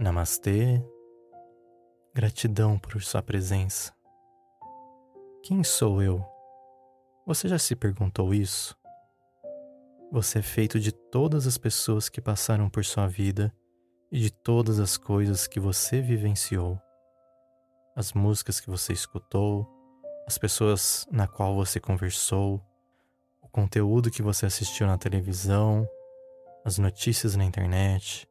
Namastê. Gratidão por sua presença. Quem sou eu? Você já se perguntou isso? Você é feito de todas as pessoas que passaram por sua vida e de todas as coisas que você vivenciou. As músicas que você escutou, as pessoas na qual você conversou, o conteúdo que você assistiu na televisão, as notícias na internet,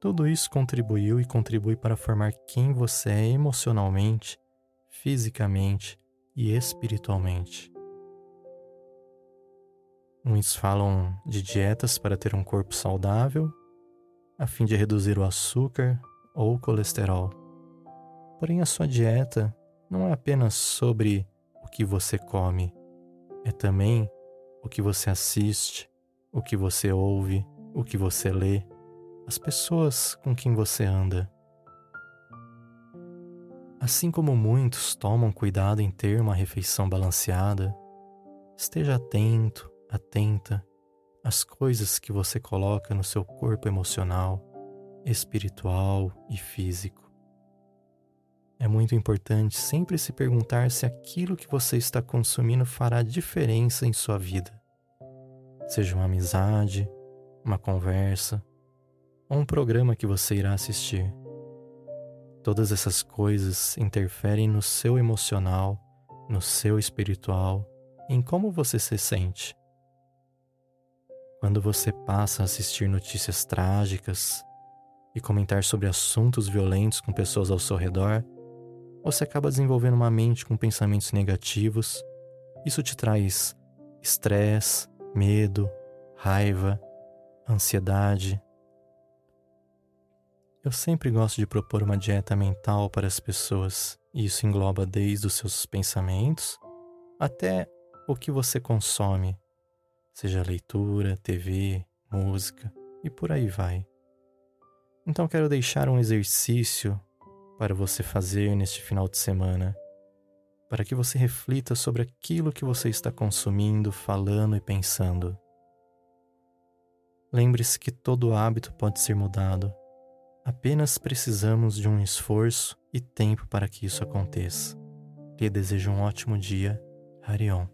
tudo isso contribuiu e contribui para formar quem você é emocionalmente, fisicamente e espiritualmente. Uns falam de dietas para ter um corpo saudável, a fim de reduzir o açúcar ou o colesterol. Porém, a sua dieta não é apenas sobre o que você come, é também o que você assiste, o que você ouve, o que você lê as pessoas com quem você anda. Assim como muitos tomam cuidado em ter uma refeição balanceada, esteja atento, atenta às coisas que você coloca no seu corpo emocional, espiritual e físico. É muito importante sempre se perguntar se aquilo que você está consumindo fará diferença em sua vida. Seja uma amizade, uma conversa, ou um programa que você irá assistir. Todas essas coisas interferem no seu emocional, no seu espiritual, em como você se sente. Quando você passa a assistir notícias trágicas e comentar sobre assuntos violentos com pessoas ao seu redor, você acaba desenvolvendo uma mente com pensamentos negativos. Isso te traz estresse, medo, raiva, ansiedade, eu sempre gosto de propor uma dieta mental para as pessoas, isso engloba desde os seus pensamentos até o que você consome, seja leitura, TV, música e por aí vai. Então quero deixar um exercício para você fazer neste final de semana, para que você reflita sobre aquilo que você está consumindo, falando e pensando. Lembre-se que todo hábito pode ser mudado Apenas precisamos de um esforço e tempo para que isso aconteça. Lhe desejo um ótimo dia, Harion.